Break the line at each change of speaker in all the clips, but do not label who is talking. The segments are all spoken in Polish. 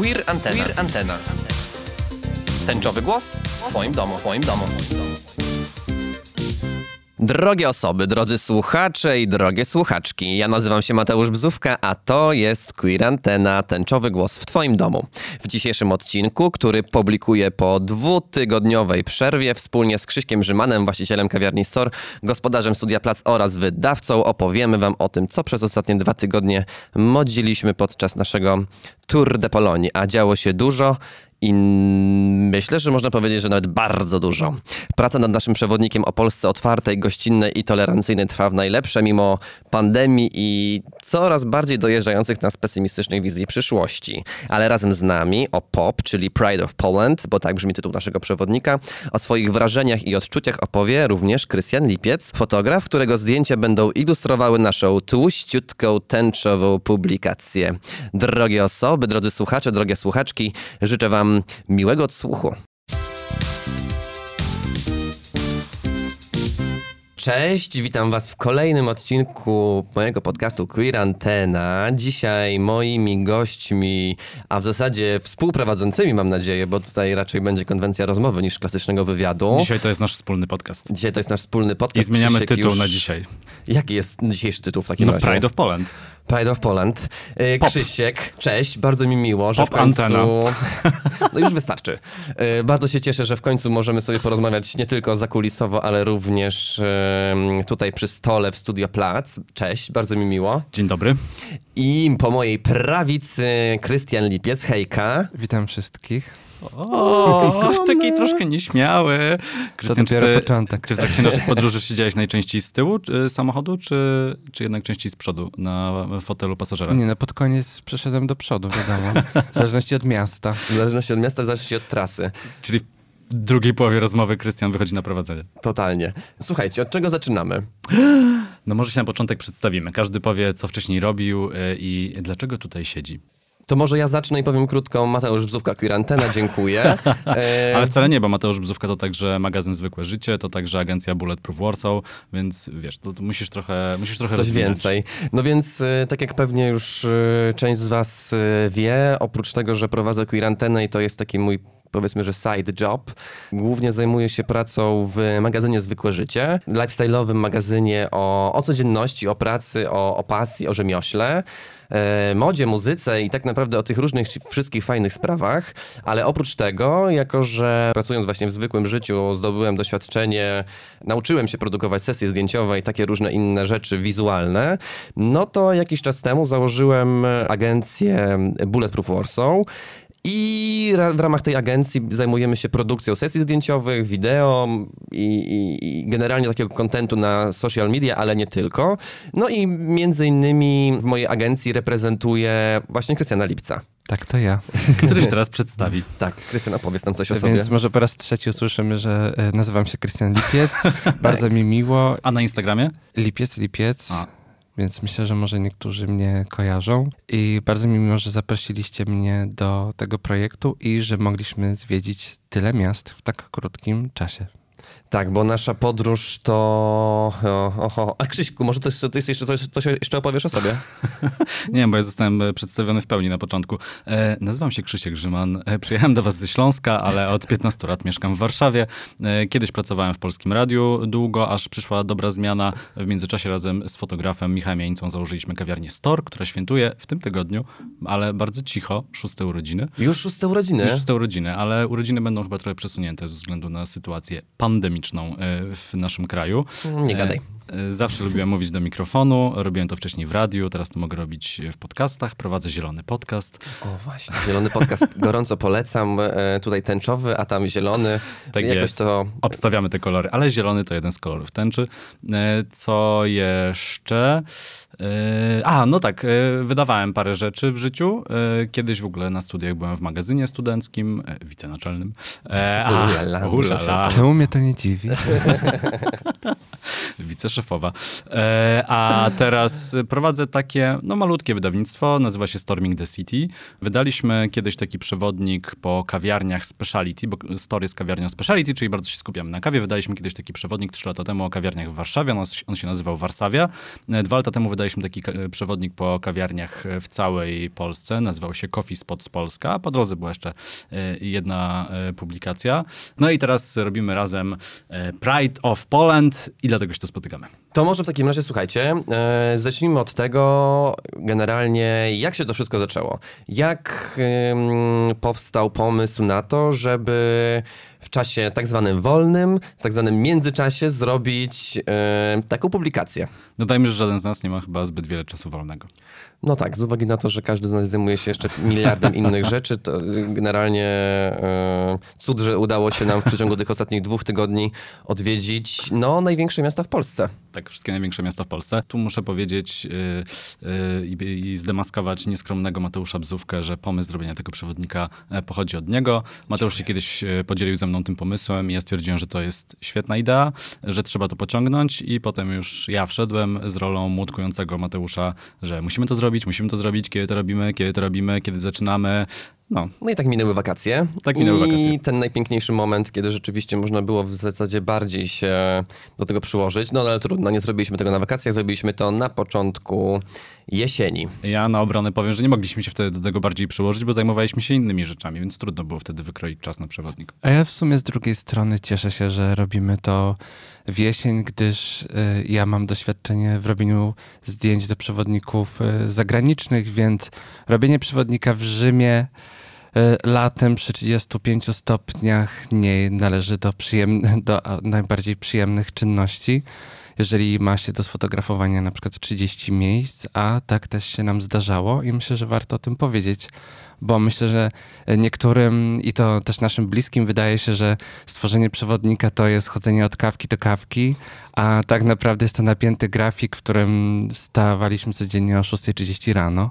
Queer Antena. Queer Antena. Tęczowy głos w Twoim domu, w Twoim domu. Drogie osoby, drodzy słuchacze i drogie słuchaczki, ja nazywam się Mateusz Bzówka, a to jest Queer Antena, tęczowy głos w Twoim domu. W dzisiejszym odcinku, który publikuję po dwutygodniowej przerwie, wspólnie z Krzyśkiem Rzymanem, właścicielem kawiarni Store, gospodarzem Studia Plac oraz wydawcą, opowiemy Wam o tym, co przez ostatnie dwa tygodnie modziliśmy podczas naszego Tour de Polonii, a działo się dużo i myślę, że można powiedzieć, że nawet bardzo dużo. Praca nad naszym przewodnikiem o Polsce otwartej, gościnnej i tolerancyjnej trwa w najlepsze mimo pandemii i coraz bardziej dojeżdżających nas pesymistycznych wizji przyszłości. Ale razem z nami o POP, czyli Pride of Poland, bo tak brzmi tytuł naszego przewodnika, o swoich wrażeniach i odczuciach opowie również Krystian Lipiec, fotograf, którego zdjęcia będą ilustrowały naszą tłuściutką, tęczową publikację. Drogie osoby, drodzy słuchacze, drogie słuchaczki, życzę Wam miłego odsłuchu. Cześć, witam Was w kolejnym odcinku mojego podcastu Queer Antena. Dzisiaj moimi gośćmi, a w zasadzie współprowadzącymi mam nadzieję, bo tutaj raczej będzie konwencja rozmowy niż klasycznego wywiadu.
Dzisiaj to jest nasz wspólny podcast.
Dzisiaj to jest nasz wspólny podcast.
I zmieniamy
Krzysiek
tytuł
już...
na dzisiaj.
Jaki jest dzisiejszy tytuł w takim
No
razie?
Pride of Poland.
Pride of Poland. E,
Pop.
Krzysiek, cześć, bardzo mi miło, że
Pop
w końcu...
antena.
No już wystarczy. E, Bardzo się cieszę, że w końcu możemy sobie porozmawiać nie tylko zakulisowo, ale również e, tutaj przy stole w Studio Plac. Cześć, bardzo mi miło.
Dzień dobry.
I po mojej prawicy Krystian Lipiec, hejka.
Witam wszystkich.
O, taki troszkę nieśmiały.
To
Krystian, czy
dopiero
ty,
początek.
czy w trakcie naszych podróży siedziałeś najczęściej z tyłu czy, samochodu, czy, czy jednak częściej z przodu na fotelu pasażera?
Nie no, pod koniec przeszedłem do przodu, wiadomo. W zależności od miasta.
W zależności od miasta, w zależności od trasy.
Czyli drugiej połowie rozmowy Krystian wychodzi na prowadzenie.
Totalnie. Słuchajcie, od czego zaczynamy?
No może się na początek przedstawimy. Każdy powie, co wcześniej robił y, i dlaczego tutaj siedzi.
To może ja zacznę i powiem krótko. Mateusz Bzówka, Queer Antena, dziękuję. E,
Ale wcale nie, bo Mateusz Bzówka to także magazyn Zwykłe Życie, to także agencja Bulletproof Warsaw, więc wiesz, to, to musisz trochę musisz trochę
Coś
rozwinąć.
więcej. No więc, e, tak jak pewnie już e, część z was e, wie, oprócz tego, że prowadzę Queer Antenę i to jest taki mój powiedzmy, że side job. Głównie zajmuję się pracą w magazynie Zwykłe Życie, lifestyle'owym magazynie o, o codzienności, o pracy, o, o pasji, o rzemiośle, e, modzie, muzyce i tak naprawdę o tych różnych wszystkich fajnych sprawach, ale oprócz tego, jako że pracując właśnie w zwykłym życiu zdobyłem doświadczenie, nauczyłem się produkować sesje zdjęciowe i takie różne inne rzeczy wizualne, no to jakiś czas temu założyłem agencję Bulletproof Warsaw i w ramach tej agencji zajmujemy się produkcją sesji zdjęciowych, wideo i, i, i generalnie takiego kontentu na social media, ale nie tylko. No i między innymi w mojej agencji reprezentuję właśnie Krystiana Lipca.
Tak, to ja.
Któryś teraz przedstawi.
Tak, Krystian, opowiedz nam coś o sobie.
Więc może po raz trzeci usłyszymy, że e, nazywam się Krystian Lipiec. Bardzo mi miło.
A na Instagramie?
Lipiec, Lipiec.
A.
Więc myślę, że może niektórzy mnie kojarzą. I bardzo mi miło, że zaprosiliście mnie do tego projektu i że mogliśmy zwiedzić tyle miast w tak krótkim czasie.
Tak, bo nasza podróż to... Oho. A Krzyśku, może to, to jest jeszcze coś, coś jeszcze opowiesz o sobie?
Nie, bo ja zostałem e, przedstawiony w pełni na początku. E, nazywam się Krzysiek Grzyman. E, przyjechałem do was ze Śląska, ale od 15 lat mieszkam w Warszawie. E, kiedyś pracowałem w Polskim Radiu długo, aż przyszła dobra zmiana. W międzyczasie razem z fotografem Michałem Jańcą założyliśmy kawiarnię Store, która świętuje w tym tygodniu, ale bardzo cicho, szóste urodziny.
Już szóste urodziny.
Już szóste urodziny, ale urodziny będą chyba trochę przesunięte ze względu na sytuację pandemiczną e, w naszym kraju.
Nie gadaj.
E, Zawsze lubiłem mówić do mikrofonu, robiłem to wcześniej w radiu, teraz to mogę robić w podcastach. Prowadzę zielony podcast.
O właśnie, zielony podcast gorąco polecam. E, tutaj tęczowy, a tam zielony.
Tak
Jakoś
jest.
to
Obstawiamy te kolory, ale zielony to jeden z kolorów tęczy. E, Co jeszcze? A, no tak, wydawałem parę rzeczy w życiu. Kiedyś w ogóle na studiach byłem w magazynie studenckim, wicenaczelnym.
Ulala,
ulala.
Czemu mnie to nie dziwi?
Wiceszefowa. E, a teraz prowadzę takie, no malutkie wydawnictwo, nazywa się Storming the City. Wydaliśmy kiedyś taki przewodnik po kawiarniach speciality, bo Store jest kawiarnią speciality, czyli bardzo się skupiamy na kawie. Wydaliśmy kiedyś taki przewodnik trzy lata temu o kawiarniach w Warszawie, on, on się nazywał Warszawia. E, Dwa lata temu wydaliśmy taki ka- przewodnik po kawiarniach w całej Polsce, nazywał się Coffee Spots Polska. Po drodze była jeszcze e, jedna e, publikacja. No i teraz robimy razem e, Pride of Poland i dlatego się tu spotykamy.
To może w takim razie słuchajcie, e, zacznijmy od tego generalnie, jak się to wszystko zaczęło. Jak powstał pomysł na to, żeby w czasie tak zwanym wolnym, w tak zwanym międzyczasie zrobić e, taką publikację.
Dodajmy, że żaden z nas nie ma chyba zbyt wiele czasu wolnego.
No tak, z uwagi na to, że każdy z nas zajmuje się jeszcze miliardem innych rzeczy, to y, generalnie e, cud, że udało się nam w przeciągu tych ostatnich dwóch tygodni odwiedzić no, największe miasta w Polsce.
Tak, wszystkie największe miasta w Polsce. Tu muszę powiedzieć yy, yy, i zdemaskować nieskromnego Mateusza Bzówkę, że pomysł zrobienia tego przewodnika e, pochodzi od niego. Mateusz się kiedyś e, podzielił ze mną tym pomysłem i ja stwierdziłem, że to jest świetna idea, że trzeba to pociągnąć i potem już ja wszedłem z rolą młotkującego Mateusza, że musimy to zrobić, musimy to zrobić, kiedy to robimy, kiedy to robimy, kiedy zaczynamy. No,
No i tak minęły wakacje.
Tak minęły
I
wakacje.
ten najpiękniejszy moment, kiedy rzeczywiście można było w zasadzie bardziej się do tego przyłożyć. No ale trudno, nie zrobiliśmy tego na wakacjach, zrobiliśmy to na początku jesieni.
Ja na obronę powiem, że nie mogliśmy się wtedy do tego bardziej przyłożyć, bo zajmowaliśmy się innymi rzeczami, więc trudno było wtedy wykroić czas na przewodnik.
A ja w sumie z drugiej strony cieszę się, że robimy to w jesień, gdyż y, ja mam doświadczenie w robieniu zdjęć do przewodników y, zagranicznych, więc robienie przewodnika w Rzymie latem przy 35 stopniach nie należy do, przyjemn- do najbardziej przyjemnych czynności. Jeżeli ma się do sfotografowania na przykład 30 miejsc, a tak też się nam zdarzało i myślę, że warto o tym powiedzieć, bo myślę, że niektórym i to też naszym bliskim wydaje się, że stworzenie przewodnika to jest chodzenie od kawki do kawki, a tak naprawdę jest to napięty grafik, w którym wstawaliśmy codziennie o 6.30 rano.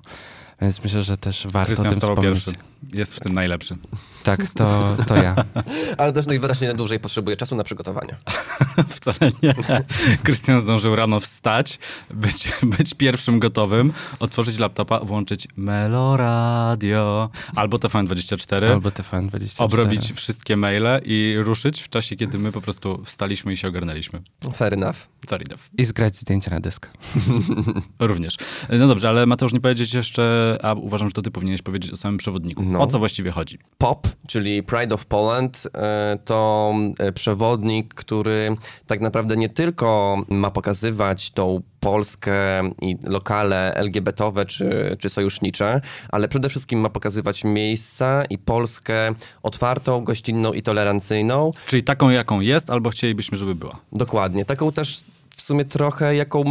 Więc myślę, że też warto
Krystian
tym
stał
wspomnieć.
pierwszy. Jest w tym najlepszy.
Tak, to, to ja.
Ale też najwyraźniej dłużej potrzebuje czasu na przygotowanie.
Wcale nie. Krystian zdążył rano wstać, być, być pierwszym gotowym, otworzyć laptopa, włączyć Meloradio albo TVN24,
Albo TVN24.
obrobić wszystkie maile i ruszyć w czasie, kiedy my po prostu wstaliśmy i się ogarnęliśmy.
Fair enough.
Fair enough.
I zgrać zdjęcia na dysk.
Również. No dobrze, ale Mateusz, nie powiedzieć jeszcze, a uważam, że to ty powinieneś powiedzieć o samym przewodniku.
No.
O co właściwie chodzi?
POP, czyli Pride of Poland, e, to e, przewodnik, który tak naprawdę nie tylko ma pokazywać tą Polskę i lokale LGBT-owe czy, czy sojusznicze, ale przede wszystkim ma pokazywać miejsca i Polskę otwartą, gościnną i tolerancyjną.
Czyli taką, jaką jest, albo chcielibyśmy, żeby była.
Dokładnie. Taką też w sumie trochę, jaką,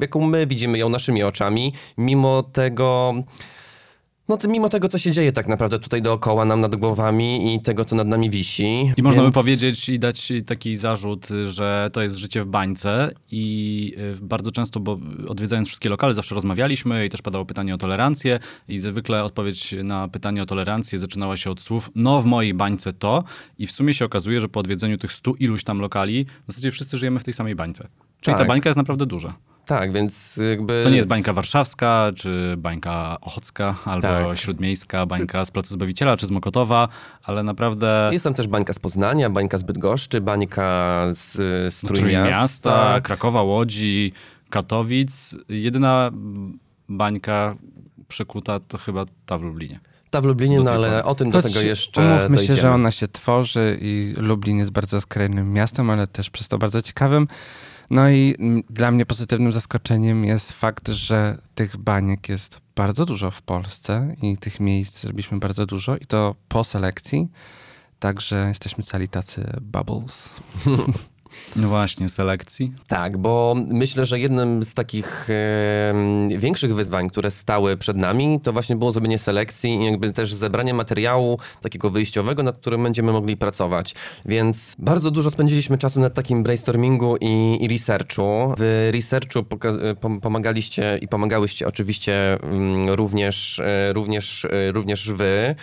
jaką my widzimy ją naszymi oczami, mimo tego. No to mimo tego, co się dzieje tak naprawdę tutaj dookoła nam nad głowami i tego, co nad nami wisi.
I można by
Więc-
powiedzieć i dać taki zarzut, że to jest życie w bańce i y, bardzo często, bo odwiedzając wszystkie lokale zawsze rozmawialiśmy i też padało pytanie o tolerancję i zwykle odpowiedź na pytanie o tolerancję zaczynała się od słów no w mojej bańce to i w sumie się okazuje, że po odwiedzeniu tych stu iluś tam lokali w zasadzie wszyscy żyjemy w tej samej bańce. Czyli ta
Tak.
bańka jest naprawdę duża.
Tak, więc jakby...
To nie jest bańka warszawska, czy bańka ochocka, albo
Tak.
śródmiejska, bańka z Placu Zbawiciela, czy z Mokotowa, ale naprawdę...
Jest tam też bańka z Poznania, bańka z Bydgoszczy, bańka z, z Trójmiasta.
Trójmiasta, Krakowa, Łodzi, Katowic. Jedyna bańka przekuta to chyba ta w Lublinie.
Ta w Lublinie,
Do
no ale o tym do
Choć
tego jeszcze
Umówmy się,
dojdziemy.
że ona się tworzy i Lublin jest bardzo skrajnym miastem, ale też przez to bardzo ciekawym. No i dla mnie pozytywnym zaskoczeniem jest fakt, że tych baniek jest bardzo dużo w Polsce i tych miejsc robiliśmy bardzo dużo i to po selekcji. Także jesteśmy cali tacy bubbles.
No właśnie, selekcji.
Tak, bo myślę, że jednym z takich em, większych wyzwań, które stały przed nami, to właśnie było zrobienie selekcji i jakby też zebranie materiału takiego wyjściowego, nad którym będziemy mogli pracować. Więc bardzo dużo spędziliśmy czasu nad takim brainstormingu i, i researchu. W researchu pom- pomagaliście i pomagałyście oczywiście mm, również, e, również, e, również wy.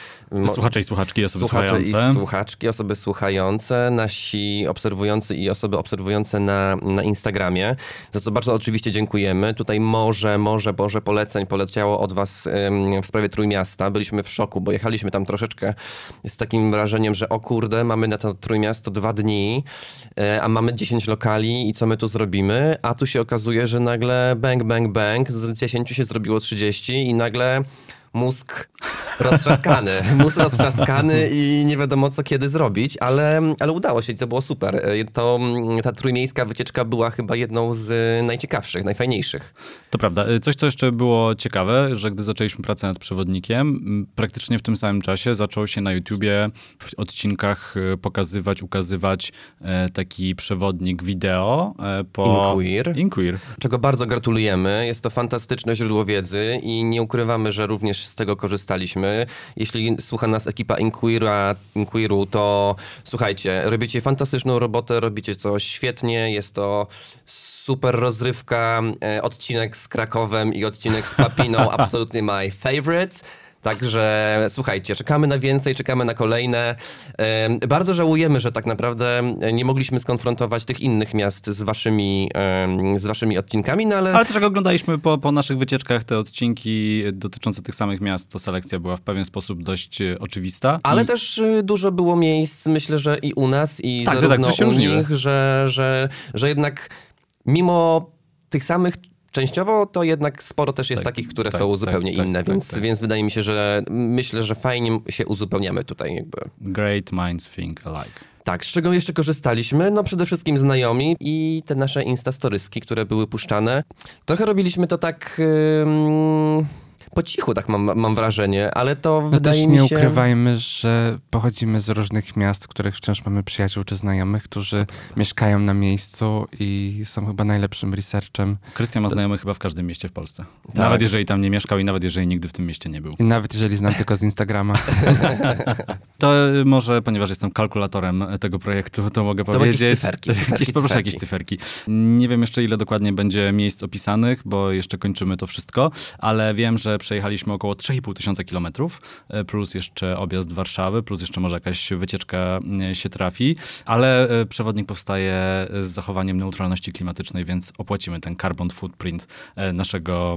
Słuchacze i słuchaczki, osoby
Słuchacze
słuchające.
i słuchaczki, osoby słuchające, nasi obserwujący i osoby obserwujące na, na Instagramie, za co bardzo oczywiście dziękujemy. Tutaj może, może, może poleceń poleciało od was w sprawie Trójmiasta. Byliśmy w szoku, bo jechaliśmy tam troszeczkę z takim wrażeniem, że o kurde, mamy na to Trójmiasto dwa dni, e, a mamy 10 lokali i co my tu zrobimy? A tu się okazuje, że nagle bang, bang, bang, z 10 się zrobiło 30 i nagle mózg roztrzaskany. mózg roztrzaskany i nie wiadomo co kiedy zrobić, ale, ale udało się i to było super. E, To, mm, ta trójmiejska wycieczka była chyba jedną z e, najciekawszych, najfajniejszych.
To prawda. Y, Coś, co jeszcze było ciekawe, że gdy zaczęliśmy pracę nad przewodnikiem, praktycznie w tym samym czasie zaczął się na YouTubie w odcinkach y, pokazywać, ukazywać e, taki przewodnik wideo e, po...
Inqueer.
Inqueer.
Czego bardzo gratulujemy. Jest to fantastyczne źródło wiedzy i nie ukrywamy, że również z tego korzystaliśmy. Jeśli słucha nas ekipa Inquira, Inquiru, to słuchajcie, robicie fantastyczną robotę, robicie to świetnie, jest to super rozrywka, e, odcinek z Krakowem i odcinek z Papiną, absolutnie my favorite. Także słuchajcie, czekamy na więcej, czekamy na kolejne. Bardzo żałujemy, że tak naprawdę nie mogliśmy skonfrontować tych innych miast z waszymi, z waszymi odcinkami, no ale,
Ale też jak oglądaliśmy po, po naszych wycieczkach te odcinki dotyczące tych samych miast, to selekcja była w pewien sposób dość e, oczywista.
ale
I-
też y, dużo było miejsc, myślę, że i u nas, i
Tak, tak,
zarówno
tak,
u
różniły.
nich, że, że, że jednak mimo tych samych częściowo, to jednak sporo też jest
Tak,
takich, które
tak,
są
tak,
zupełnie
tak,
inne,
tak,
więc,
tak.
więc wydaje mi się, że myślę, że fajnie się uzupełniamy tutaj jakby.
Great minds think alike.
Tak, z czego jeszcze korzystaliśmy? No przede wszystkim znajomi i te nasze instastoryski, które były puszczane. Trochę robiliśmy to tak ym, po cichu, tak mam, mam wrażenie, ale to
No
wydaje
też
mi
nie
się...
ukrywajmy, że pochodzimy z różnych miast, w których wciąż mamy przyjaciół czy znajomych, którzy mieszkają na miejscu i są chyba najlepszym researchem.
Krystian ma znajomych chyba w każdym mieście w Polsce.
Tak.
Nawet jeżeli tam nie mieszkał i nawet jeżeli nigdy w tym mieście nie był.
I nawet jeżeli znam tylko z Instagrama.
To y, może, ponieważ jestem kalkulatorem tego projektu, to mogę
To jakieś
powiedzieć.
cyferki, cyferki,
jakieś, poproszę jakieś cyferki. Nie wiem jeszcze, ile dokładnie będzie miejsc opisanych, bo jeszcze kończymy to wszystko, ale wiem, że przejechaliśmy około 3,5 tysiąca kilometrów, y, plus jeszcze objazd Warszawy, plus jeszcze może jakaś wycieczka y, się trafi, ale y, przewodnik powstaje z zachowaniem neutralności klimatycznej, więc opłacimy ten carbon footprint naszego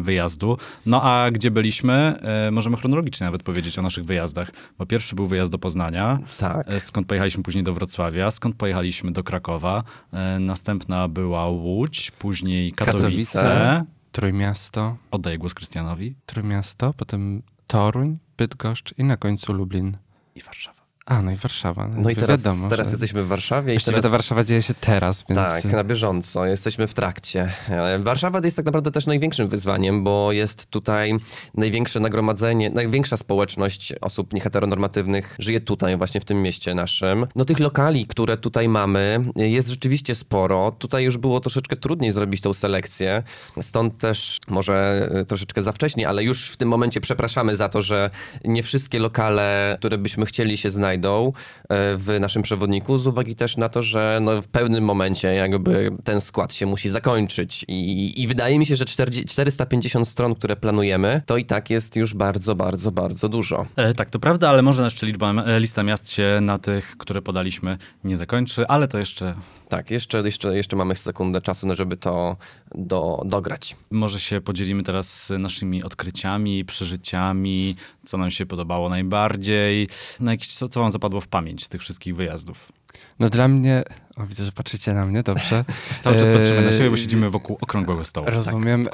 wyjazdu. No a gdzie byliśmy? Możemy chronologicznie nawet powiedzieć o naszych wyjazdach, bo pierwszy był wyjazd do Poznania,
Tak.
e, skąd pojechaliśmy później do Wrocławia, skąd pojechaliśmy do Krakowa, e, następna była Łódź, później Katowice.
Katowice.
Trójmiasto,
Oddaję głos Krystianowi
Trójmiasto, potem Toruń, Bydgoszcz i na końcu Lublin.
i Warszawa.
A, no i Warszawa.
No i teraz,
wiadomo,
teraz
że...
jesteśmy w Warszawie i
Właściwie
teraz...
ta Warszawa dzieje się teraz, więc...
Tak, na bieżąco. Jesteśmy w trakcie. E, Warszawa jest tak naprawdę też największym wyzwaniem, bo jest tutaj największe nagromadzenie, największa społeczność osób nieheteronormatywnych żyje tutaj, właśnie w tym mieście naszym. No tych lokali, które tutaj mamy, jest rzeczywiście sporo. Tutaj już było troszeczkę trudniej zrobić tą selekcję, stąd też może e, troszeczkę za wcześnie, ale już w tym momencie przepraszamy za to, że nie wszystkie lokale, które byśmy chcieli się znajdą e, w naszym przewodniku, z uwagi też na to, że no w pewnym momencie jakby ten skład się musi zakończyć i, i wydaje mi się, że 40, 450 stron, które planujemy, to i tak jest już bardzo, bardzo, bardzo dużo.
E, tak, to prawda, ale może jeszcze liczba, e, lista miast się na tych, które podaliśmy, nie zakończy, ale to jeszcze
Tak, jeszcze, jeszcze, jeszcze mamy sekundę czasu, no, żeby to do, dograć.
może się podzielimy teraz naszymi odkryciami, przeżyciami, co nam się podobało najbardziej, no jakieś, co, co wam zapadło w pamięć z tych wszystkich wyjazdów.
No dla mnie... O, widzę, że patrzycie na mnie, dobrze.
Cały czas patrzymy na siebie, bo siedzimy wokół okrągłego stołu.
Rozumiem. E,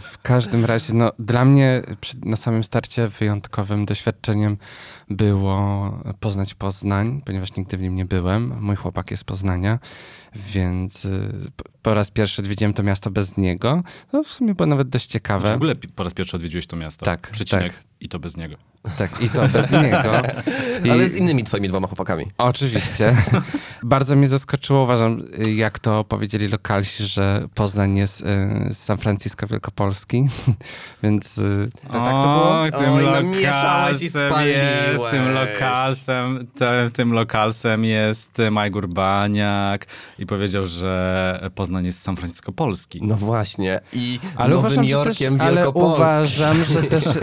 w każdym razie, no, dla mnie przy, na samym starcie wyjątkowym doświadczeniem było poznać Poznań, ponieważ nigdy w nim nie byłem. Mój chłopak jest z Poznania, więc p- po raz pierwszy odwiedziłem to miasto bez niego. No, w sumie było nawet dość
Czy w
ciekawe.
ogóle po raz pierwszy odwiedziłeś to miasto?
Tak,
Przycinek
tak.
i to bez niego.
Tak, i to bez niego. I,
Ale z innymi twoimi dwoma chłopakami.
Oczywiście. Bardzo mnie zaskoczyło, uważam, jak to powiedzieli lokalsi, że Poznań jest y, z San Francisco Wielkopolski, więc y, to, tak to było.
O, tym
Oj, i
lokalsem jest, tym lokalsem, te, tym lokalsem jest Majgur Baniak i powiedział, że Poznań jest San Francisco Polski.
No właśnie. I
Ale
Nowym
uważam, że
Jorkiem
też, ale uważam, że też y,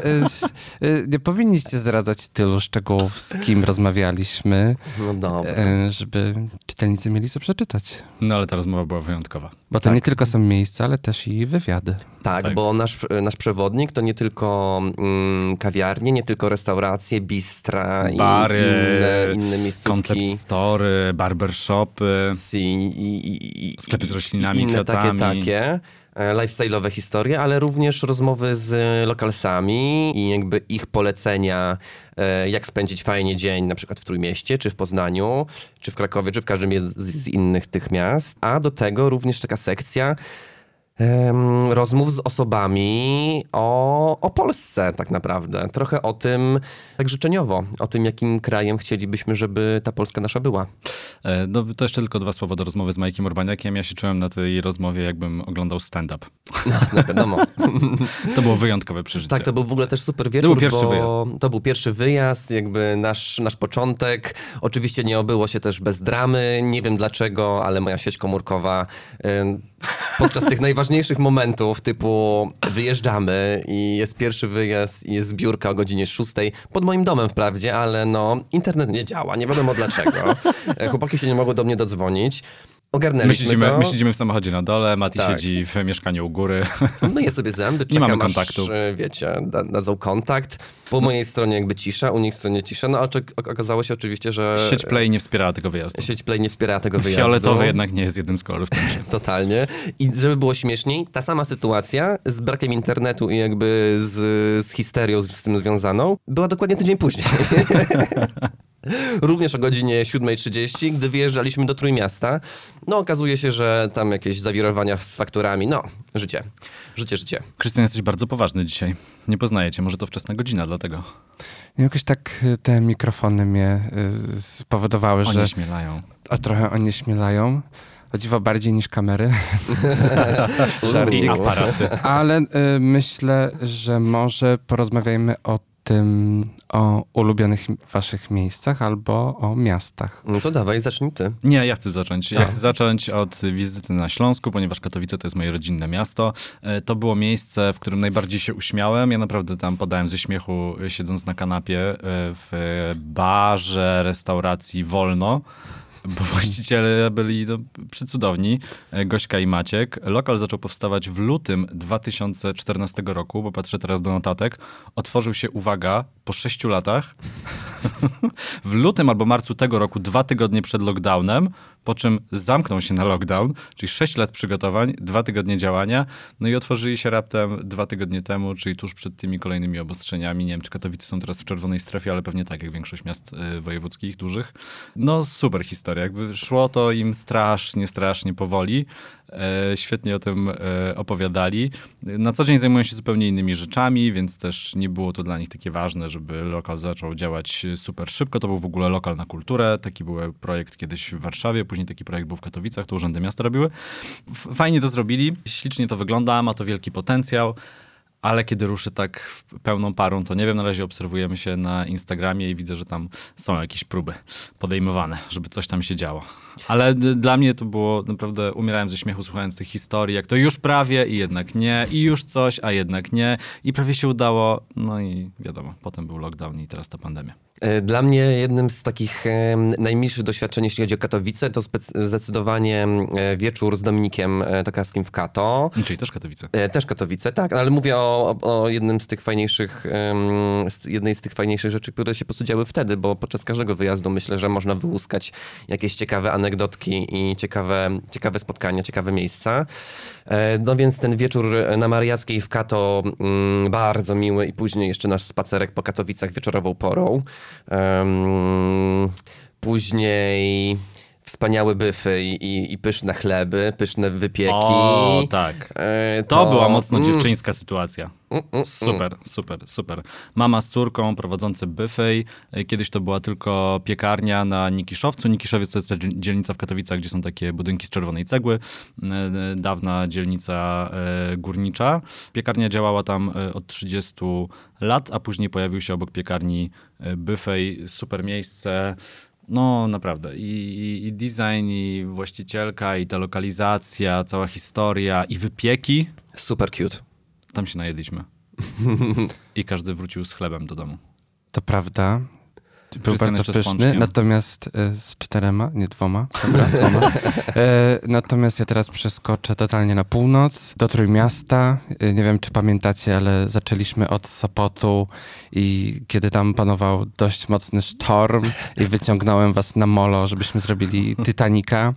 y, nie powinniście zdradzać tylu szczegółów, z kim rozmawialiśmy,
No dobra.
y, żeby czytelnicy mieli co przeczytać.
No ale ta rozmowa była wyjątkowa.
Bo to
Tak.
nie tylko są miejsca, ale też i wywiady.
Tak,
Tak.
bo nasz, nasz przewodnik to nie tylko mm, kawiarnie, nie tylko restauracje, bistra
Bary,
i inne, inne miejscówki.
Concept story, barbershopy.
i, i, i, i,
Sklepy z roślinami,
i inne
kwiatami.
takie, takie lifestyle'owe historie, ale również rozmowy z lokalsami i jakby ich polecenia, e, jak spędzić fajnie dzień, na przykład w Trójmieście, czy w Poznaniu, czy w Krakowie, czy w każdym z, innych tych miast. A do tego również taka sekcja rozmów z osobami o, o Polsce tak naprawdę. Trochę o tym tak życzeniowo, o tym jakim krajem chcielibyśmy, żeby ta Polska nasza była.
E, No, to jeszcze tylko dwa słowa do rozmowy z Majkiem Urbaniakiem. Ja się czułem na tej rozmowie, jakbym oglądał stand-up.
No wiadomo.
To było wyjątkowe przeżycie.
Tak, to był w ogóle też super wieczór,
był pierwszy wyjazd.
to był pierwszy wyjazd, jakby nasz, nasz początek. Oczywiście nie obyło się też bez dramy, nie wiem dlaczego, ale moja sieć komórkowa podczas tych najważniejszych momentów, typu wyjeżdżamy i jest pierwszy wyjazd i jest zbiórka o godzinie 6 pod moim domem wprawdzie, ale no internet nie działa, nie wiadomo dlaczego. E, Chłopaki się nie mogły do mnie dodzwonić.
My
Ogarnęliśmy
siedzimy,
to.
my siedzimy w samochodzie na dole, Mati
Tak.
siedzi w mieszkaniu u góry.
Myję sobie zęby,
Nie mamy
aż,
kontaktu.
e, wiecie, da, dadzą kontakt. Po mojej stronie jakby cisza, u nich stronie cisza. No a okazało się oczywiście, że
Sieć Play nie wspierała tego wyjazdu.
sieć Play nie wspiera tego wyjazdu.
Fioletowy jednak nie jest jednym z kolorów.
Totalnie. I żeby było śmieszniej, ta sama sytuacja z brakiem internetu i jakby z, z histerią z tym związaną była dokładnie tydzień później. Również o godzinie 7.30, gdy wyjeżdżaliśmy do Trójmiasta. No okazuje się, że tam jakieś zawirowania z fakturami. No, życie. Życie, życie.
Krystian, jesteś bardzo poważny dzisiaj. Nie poznajecie, może to wczesna godzina, dlatego
Jakoś tak y, te mikrofony mnie y, spowodowały,
oni
że
śmielają.
o, trochę onieśmielają. O dziwo bardziej niż kamery.
I
Żarcik.
aparaty.
Ale y, myślę, że może porozmawiajmy o tym, o ulubionych waszych miejscach albo o miastach.
No to dawaj, zacznij ty.
Nie, ja chcę zacząć. Ja chcę zacząć od wizyty na Śląsku, ponieważ Katowice to jest moje rodzinne miasto. E, To było miejsce, w którym najbardziej się uśmiałem. Ja naprawdę tam podałem ze śmiechu, siedząc na kanapie e, w barze, restauracji Wolno. Bo właściciele byli no, przycudowni, e, Gośka i Maciek. Lokal zaczął powstawać w lutym 2014 roku, bo patrzę teraz do notatek. Otworzył się, uwaga, po sześciu latach. w lutym albo marcu tego roku, dwa tygodnie przed lockdownem, po czym zamknął się na lockdown, czyli sześć lat przygotowań, dwa tygodnie działania, no i otworzyli się raptem dwa tygodnie temu, czyli tuż przed tymi kolejnymi obostrzeniami. Nie wiem, czy Katowice są teraz w czerwonej strefie, ale pewnie tak, jak większość miast y, wojewódzkich, dużych. No super historia, jakby szło to im strasznie, strasznie powoli. E, świetnie o tym e, opowiadali. Na co dzień zajmują się zupełnie innymi rzeczami, więc też nie było to dla nich takie ważne, żeby lokal zaczął działać super szybko. To był w ogóle lokal na kulturę. Taki był projekt kiedyś w Warszawie, później taki projekt był w Katowicach, to urzędy miasta robiły. Fajnie to zrobili, ślicznie to wygląda, ma to wielki potencjał. Ale kiedy ruszy tak pełną parą, to nie wiem, na razie obserwujemy się na Instagramie i widzę, że tam są jakieś próby podejmowane, żeby coś tam się działo. Ale dla mnie to było naprawdę, umierałem ze śmiechu słuchając tych historii, jak to już prawie i jednak nie, i już coś, a jednak nie, i prawie się udało, no i wiadomo, potem był lockdown i teraz ta pandemia.
E, Dla mnie jednym z takich najmilszych doświadczeń, jeśli chodzi o Katowice, to zdecydowanie wieczór z Dominikiem e, Tokarskim w Kato.
Czyli też Katowice.
E, Też Katowice, tak, ale mówię o, o, jednym z tych fajniejszych, jednej z tych fajniejszych rzeczy, które się po prostu wtedy, bo podczas każdego wyjazdu myślę, że można wyłuskać jakieś ciekawe anegdotki i ciekawe, ciekawe spotkania, ciekawe miejsca. No więc ten wieczór na Mariackiej w Kato mm, bardzo miły i później jeszcze nasz spacerek po Katowicach wieczorową porą. Em, Później wspaniałe byfy i, i, i pyszne chleby, pyszne wypieki.
O, tak.
E,
To była mocno
mm,
dziewczyńska sytuacja.
mm, mm,
Super, super, super. Mama z córką prowadzące byfej. Kiedyś to była tylko piekarnia na Nikiszowcu. Nikiszowiec to jest dzielnica w Katowicach, gdzie są takie budynki z czerwonej cegły. E, Dawna dzielnica e, górnicza. Piekarnia działała tam e, od 30 lat, a później pojawił się obok piekarni byfej. Super miejsce. No, naprawdę. I, i, I design, i właścicielka, i ta lokalizacja, cała historia, i wypieki.
Super cute.
Tam się najedliśmy. I każdy wrócił z chlebem do domu.
To prawda. Był bardzo pyszny, natomiast e, z czterema, nie dwoma, dobra, dwoma. E, natomiast ja teraz przeskoczę totalnie na północ, do Trójmiasta. E, nie wiem, czy pamiętacie, ale zaczęliśmy od Sopotu i kiedy tam panował dość mocny sztorm i wyciągnąłem was na molo, żebyśmy zrobili Titanica.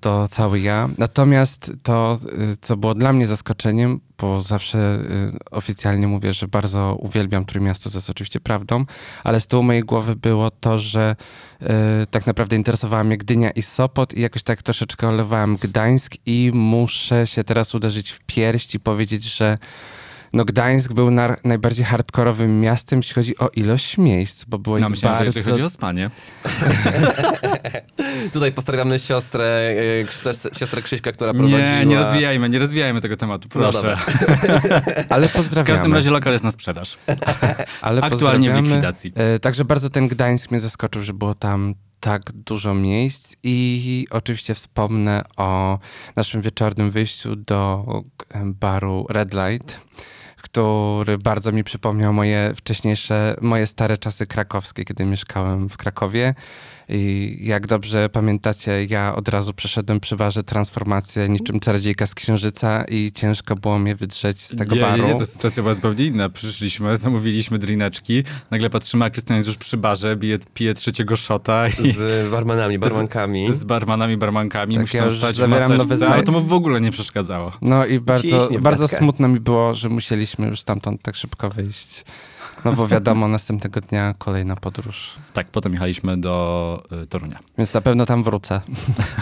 To cały ja. Natomiast to, co było dla mnie zaskoczeniem, bo zawsze y, oficjalnie mówię, że bardzo uwielbiam Trójmiasto, co jest oczywiście prawdą, ale z tyłu mojej głowy było to, że y, tak naprawdę interesowała mnie Gdynia i Sopot i jakoś tak troszeczkę olewałem Gdańsk i muszę się teraz uderzyć w pierś i powiedzieć, że no Gdańsk był na, najbardziej hardkorowym miastem, jeśli chodzi o ilość miejsc, bo było
No
ich
myślałem, że
bardzo...
jeżeli chodzi o spanie.
Tutaj siostrę, e, Krzyś- siostrę Krzyśka, która prowadziła...
Nie, nie rozwijajmy, nie rozwijajmy tego tematu,
No
proszę.
dobra.
Ale
w
pozdrawiamy.
każdym razie lokal jest na sprzedaż.
Ale
Aktualnie w likwidacji.
E, Także bardzo ten Gdańsk mnie zaskoczył, że było tam tak dużo miejsc i oczywiście wspomnę o naszym wieczornym wyjściu do e, baru Red Light, który bardzo mi przypomniał moje wcześniejsze, moje stare czasy krakowskie, kiedy mieszkałem w Krakowie. I jak dobrze pamiętacie, ja od razu przeszedłem przy barze transformację niczym czarodziejka z księżyca i ciężko było mnie wydrzeć z tego
nie,
baru.
Nie, nie, to sytuacja była zupełnie inna. Przyszliśmy, zamówiliśmy drineczki, nagle patrzymy, a Krystian jest już przy barze, bije, pije trzeciego shota i
Z barmanami, barmankami.
z barmanami, barmankami,
Tak,
musi
ja
stać w maseczce,
zdanie.
ale to mu w ogóle nie przeszkadzało.
No i bardzo, bardzo smutno mi było, że musieliśmy już stamtąd tak szybko wyjść. No bo wiadomo, następnego dnia kolejna podróż.
Tak, potem jechaliśmy do y, Torunia.
Więc na pewno tam wrócę.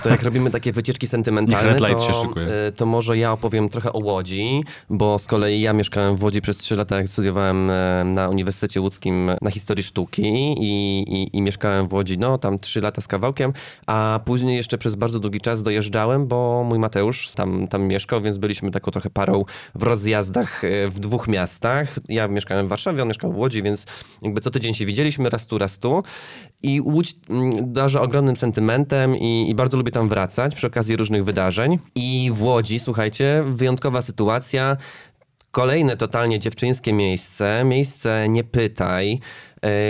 To jak robimy takie wycieczki sentymentalne, to,
się szykuje.
y, to może ja opowiem trochę o Łodzi, bo z kolei ja mieszkałem w Łodzi przez trzy lata, jak studiowałem e, na Uniwersytecie Łódzkim na historii sztuki i, i, i mieszkałem w Łodzi, no tam trzy lata z kawałkiem, a później jeszcze przez bardzo długi czas dojeżdżałem, bo mój Mateusz tam, tam mieszkał, więc byliśmy taką trochę parą w rozjazdach e, w dwóch miastach. Ja mieszkałem w Warszawie, on mieszkał w Łodzi, więc jakby co tydzień się widzieliśmy, raz tu, raz tu. I Łódź mm, darzę ogromnym sentymentem i, i bardzo lubię tam wracać przy okazji różnych wydarzeń. I w Łodzi, słuchajcie, wyjątkowa sytuacja. Kolejne totalnie dziewczyńskie miejsce, miejsce nie pytaj,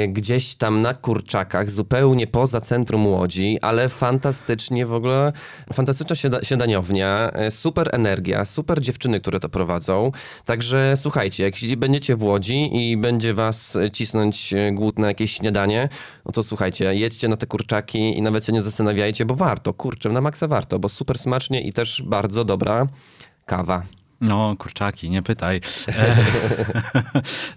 gdzieś tam na Kurczakach, zupełnie poza centrum Łodzi, ale fantastycznie w ogóle, fantastyczna siada, siadaniownia, e, super energia, super dziewczyny, które to prowadzą. Także słuchajcie, jak będziecie w Łodzi i będzie was e, cisnąć e, głód na jakieś śniadanie, no to słuchajcie, jedźcie na te kurczaki i nawet się nie zastanawiajcie, bo warto, kurczę, na maksa warto, bo super smacznie i też bardzo dobra kawa.
No, kurczaki, nie pytaj. E,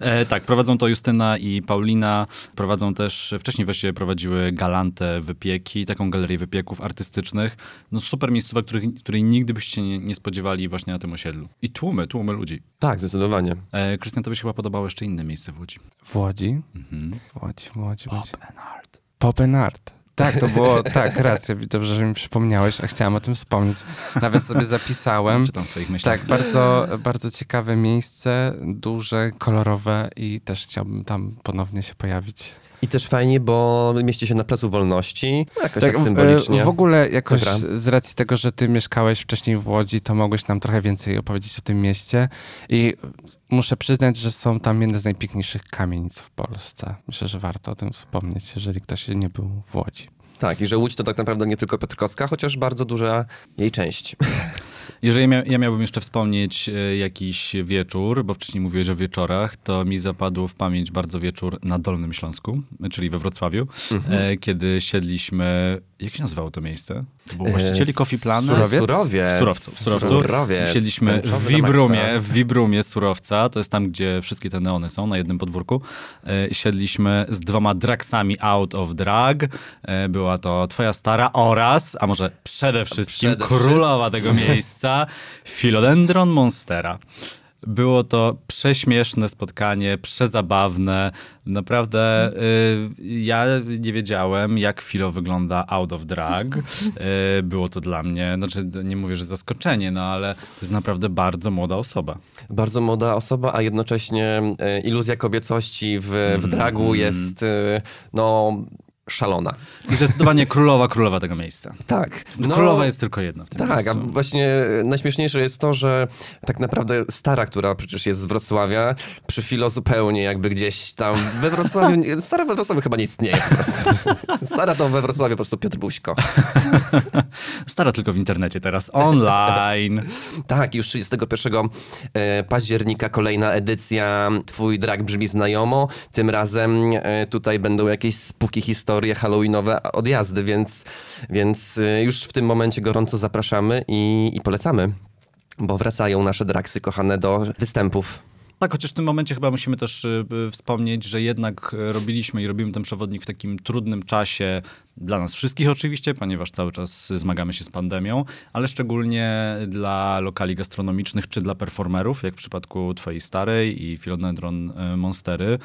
e, tak, prowadzą to Justyna i Paulina. Prowadzą też, wcześniej właściwie prowadziły Galantę Wypieki, taką galerię wypieków artystycznych. No super miejscowa, których, której nigdy byście się nie, nie spodziewali właśnie na tym osiedlu. I tłumy, tłumy ludzi.
Tak, zdecydowanie.
E, Krystian, tobie się chyba podobało jeszcze inne miejsce w Łodzi.
W Łodzi?
Mhm.
W Łodzi, w Łodzi. w Łodzi.
Pop and Art.
Pop and Art. Tak, to było, tak, racja. Dobrze, że mi przypomniałeś, a chciałem o tym wspomnieć. Nawet sobie zapisałem.
Czytam w twoich myślach.
Tak, bardzo, bardzo ciekawe miejsce, duże, kolorowe i też chciałbym tam ponownie się pojawić.
I też fajnie, bo mieści się na Placu Wolności, no jakoś tak,
w-
symbolicznie.
W ogóle jakoś z racji tego, że ty mieszkałeś wcześniej w Łodzi, to mogłeś nam trochę więcej opowiedzieć o tym mieście. I muszę przyznać, że są tam jedne z najpiękniejszych kamienic w Polsce. Myślę, że warto o tym wspomnieć, jeżeli ktoś nie był w Łodzi.
Tak, i że Łódź to tak naprawdę nie tylko Piotrkowska, chociaż bardzo duża jej część.
Jeżeli mia ja miałbym jeszcze wspomnieć e, jakiś wieczór, bo wcześniej mówiłeś o wieczorach, to mi zapadł w pamięć bardzo wieczór na Dolnym Śląsku, czyli we Wrocławiu, e, kiedy siedliśmy, jak się nazywało to miejsce? To było właścicieli
E,
Coffee Planet?
Surowiec?
Surowiec.
Surowców, surowców.
Surowiec.
Siedliśmy w Wibrumie, w Wibrumie Surowca, to jest tam, gdzie wszystkie te neony są, na jednym podwórku. E, Siedliśmy z dwoma dragsami out of drag. E, Była to twoja stara oraz, a może przede wszystkim
Przede
królowa tego miejsca, Philodendron Monstera. Było to prześmieszne spotkanie, przezabawne. Naprawdę y, ja nie wiedziałem, jak Filo wygląda out of drag. Y, było to dla mnie, znaczy nie mówię, że zaskoczenie, no ale to jest naprawdę bardzo młoda osoba.
Bardzo młoda osoba, a jednocześnie e, iluzja kobiecości w, w dragu jest e, no szalona.
I zdecydowanie królowa, królowa tego miejsca.
Tak.
Królowa jest tylko jedna w tym
Tak,
miejscu.
a właśnie najśmieszniejsze jest to, że tak naprawdę Stara, która przecież jest z Wrocławia, przy Filo zupełnie jakby gdzieś tam we Wrocławiu, Stara we Wrocławiu chyba nie istnieje. Stara to we Wrocławiu po prostu Piotr Buźko.
Stara tylko w internecie teraz, online.
Tak, już 31 e, października kolejna edycja Twój drag brzmi znajomo. Tym razem e, tutaj będą jakieś spuki historie halloweenowe odjazdy, więc, więc e, już w tym momencie gorąco zapraszamy i, i polecamy. Bo wracają nasze draksy kochane do występów.
Tak, chociaż w tym momencie chyba musimy też y, y, wspomnieć, że jednak y, robiliśmy i robimy ten przewodnik w takim trudnym czasie dla nas wszystkich oczywiście, ponieważ cały czas zmagamy się z pandemią, ale szczególnie dla lokali gastronomicznych czy dla performerów, jak w przypadku twojej starej i Philodendron Monstery.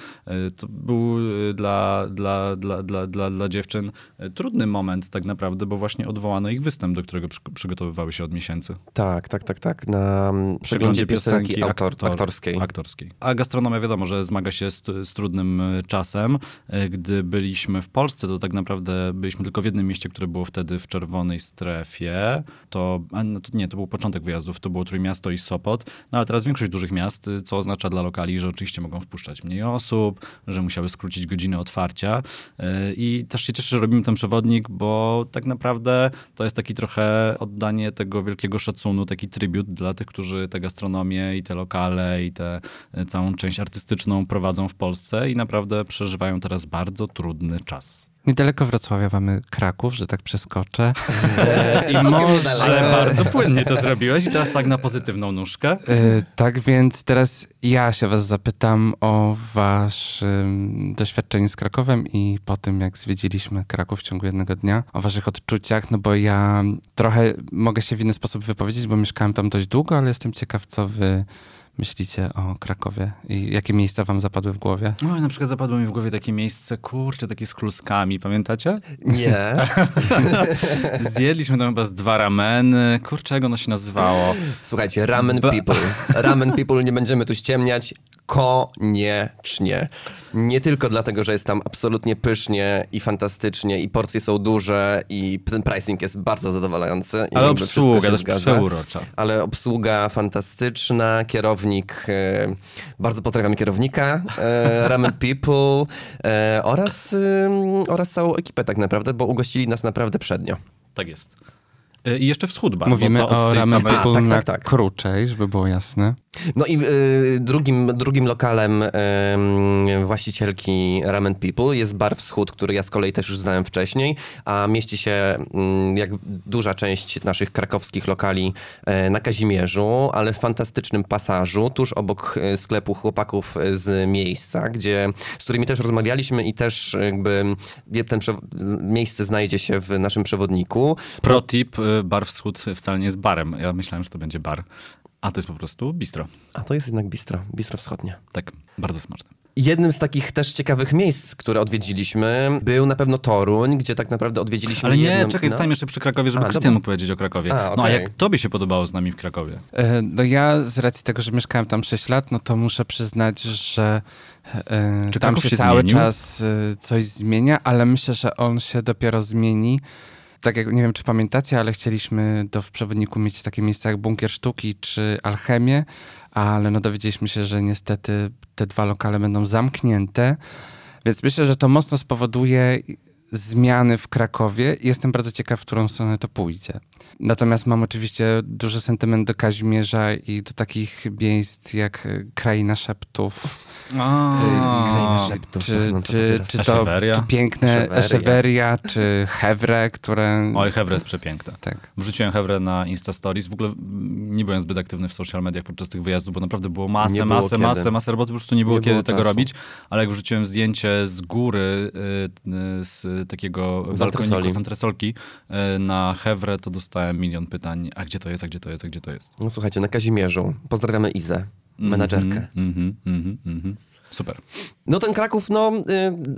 To był dla, dla, dla, dla, dla, dla dziewczyn trudny moment tak naprawdę, bo właśnie odwołano ich występ, do którego przy, przygotowywały się od miesięcy.
Tak, tak, tak, tak. Na przeglądzie piosenki autor,
aktor-
aktorskiej.
aktorskiej. A gastronomia wiadomo, że zmaga się z, z trudnym y, czasem. Y, Gdy byliśmy w Polsce, to tak naprawdę byliśmy tylko w jednym mieście, które było wtedy w czerwonej strefie. To, no to nie, to był początek wyjazdów, to było Trójmiasto i Sopot. No ale teraz większość dużych miast, y, co oznacza dla lokali, że oczywiście mogą wpuszczać mniej osób, że musiały skrócić godziny otwarcia. Y, I też się cieszę, że robimy ten przewodnik, bo tak naprawdę to jest taki trochę oddanie tego wielkiego szacunu, taki tribut dla tych, którzy tę gastronomię i te lokale i y, całą część artystyczną prowadzą w Polsce i naprawdę przeżywają teraz bardzo trudny czas.
Niedaleko Wrocławia mamy Kraków, że tak przeskoczę. I
Całkiem
może...
Ale bardzo płynnie to zrobiłeś i teraz tak na pozytywną nóżkę.
E, Tak więc teraz ja się was zapytam o waszym doświadczeniu z Krakowem i po tym, jak zwiedziliśmy Kraków w ciągu jednego dnia, o waszych odczuciach, no bo ja trochę mogę się w inny sposób wypowiedzieć, bo mieszkałem tam dość długo, ale jestem ciekaw, co wy myślicie o Krakowie i jakie miejsca wam zapadły w głowie.
No na przykład zapadło mi w głowie takie miejsce, kurczę, takie z kluskami, pamiętacie?
Nie.
Zjedliśmy tam chyba z dwa rameny, kurczę, jak ono się nazywało?
Słuchajcie, ramen people. Ramen people, nie będziemy tu ściemniać. Koniecznie. Nie tylko dlatego, że jest tam absolutnie pysznie i fantastycznie i porcje są duże i ten pricing jest bardzo zadowalający. i
Ale obsługa też
zgadza.
przeurocza.
Ale obsługa fantastyczna, kierownik, e, bardzo pozdrawiam kierownika, e, Ramen People e, oraz, oraz całą ekipę tak naprawdę, bo ugościli nas naprawdę przednio.
Tak jest. I jeszcze wschód bardzo.
Mówimy o Ramen
samej...
People
tak,
na
tak, tak.
Kruczej, żeby było jasne.
No i y, drugim, drugim lokalem y, właścicielki Ramen People jest Bar Wschód, który ja z kolei też już znałem wcześniej, a mieści się y, jak duża część naszych krakowskich lokali y, na Kazimierzu, ale w fantastycznym pasażu, tuż obok y, sklepu chłopaków z miejsca, gdzie, z którymi też rozmawialiśmy i też jakby ten miejsce znajdzie się w naszym przewodniku.
Pro tip, y, bar wschód wcale nie jest barem. Ja myślałem, że to będzie bar. A to jest po prostu bistro.
A to jest jednak bistro, bistro wschodnie.
Tak, bardzo smaczne.
Jednym z takich też ciekawych miejsc, które odwiedziliśmy, był na pewno Toruń, gdzie tak naprawdę odwiedziliśmy
Ale nie,
jedną...
czekaj,
no.
jeszcze przy Krakowie, żeby
A,
Krystian mógł powiedzieć o Krakowie.
A,
No a jak tobie się podobało z nami w Krakowie?
E, No ja z racji tego, że mieszkałem tam 6 lat, no to muszę przyznać, że e, tam się,
się
cały czas e, coś zmienia, ale myślę, że on się dopiero zmieni. Tak jak nie wiem, czy pamiętacie, ale chcieliśmy do w przewodniku mieć takie miejsca jak Bunkier Sztuki czy Alchemię, ale no dowiedzieliśmy się, że niestety te dwa lokale będą zamknięte. Więc myślę, że to mocno spowoduje zmiany w Krakowie i jestem bardzo ciekaw, w którą stronę to pójdzie. Natomiast mam oczywiście duży sentyment do Kazimierza i do takich miejsc jak e, Kraina Szeptów,
Kraina
czy,
Szeptów,
czy,
no to
czy,
teraz.
czy, to,
Echeveria?
czy piękne
Echeveria.
Echeveria, czy Hewre, które...
Oj, Hewre jest przepiękne.
Tak.
Wrzuciłem Hewre na Insta Stories. W ogóle nie byłem zbyt aktywny w social mediach podczas tych wyjazdów, bo naprawdę było masę,
było
masę,
kiedy.
masę, masę roboty. Po prostu nie było
Nie
kiedy
było
tego
czasu.
robić. Ale jak wrzuciłem zdjęcie z góry, y, y, z takiego
Z
balkoniku
antresoli.
z antresolki y, na Hewre, to dostałem milion pytań. A gdzie to jest, a gdzie to jest, a gdzie to jest?
No słuchajcie, na Kazimierzu. Pozdrawiamy Izę, menadżerkę.
Mhm, mhm, mhm, mhm. Super.
No ten Kraków, no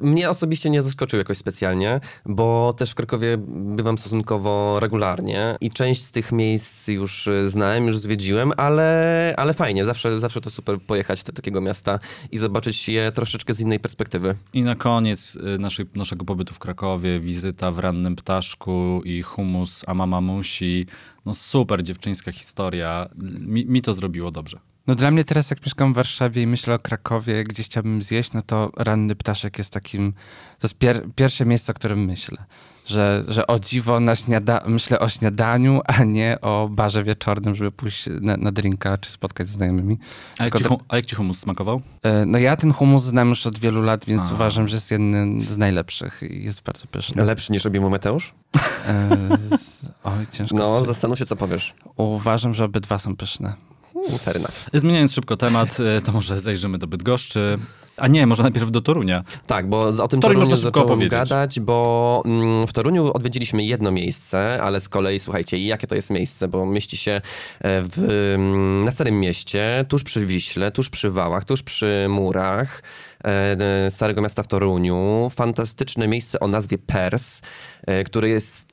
y, mnie osobiście nie zaskoczył jakoś specjalnie, bo też w Krakowie bywam stosunkowo regularnie i część z tych miejsc już y, znałem, już zwiedziłem, ale, ale fajnie, zawsze, zawsze to super pojechać do takiego miasta i zobaczyć je troszeczkę z innej perspektywy.
I na koniec y, naszej, naszego pobytu w Krakowie wizyta w Rannym Ptaszku i humus a mama musi. No super dziewczyńska historia. Mi, mi to zrobiło dobrze.
No dla mnie teraz, jak mieszkam w Warszawie i myślę o Krakowie, gdzie chciałbym zjeść, no to Ranny Ptaszek jest takim, to jest pier, pierwsze miejsce, o którym myślę. Że, że o dziwo na śniada- myślę o śniadaniu, a nie o barze wieczornym, żeby pójść na, na drinka czy spotkać z znajomymi.
A jak, ci,
to-
hu- a jak ci humus smakował?
E, No ja ten humus znam już od wielu lat, więc
A.
uważam, że jest jeden z najlepszych i jest bardzo pyszny.
Lepszy niż robi mu Mateusz?
E, Oj, ciężko.
No,
No,
zastanów się, co powiesz.
Uważam, że obydwa są pyszne.
Hmm, Fair enough.
Zmieniając szybko temat, y, to może zajrzymy do Bydgoszczy. A nie, może najpierw do Torunia.
Tak, bo o tym
Toruń
Toruniu zacząłem gadać, bo mm, w Toruniu odwiedziliśmy jedno miejsce, ale z kolei, słuchajcie, jakie to jest miejsce, bo mieści się e, w, mm, na Starym Mieście, tuż przy Wiśle, tuż przy Wałach, tuż przy murach e, e, Starego Miasta w Toruniu. Fantastyczne miejsce o nazwie Pers, e, które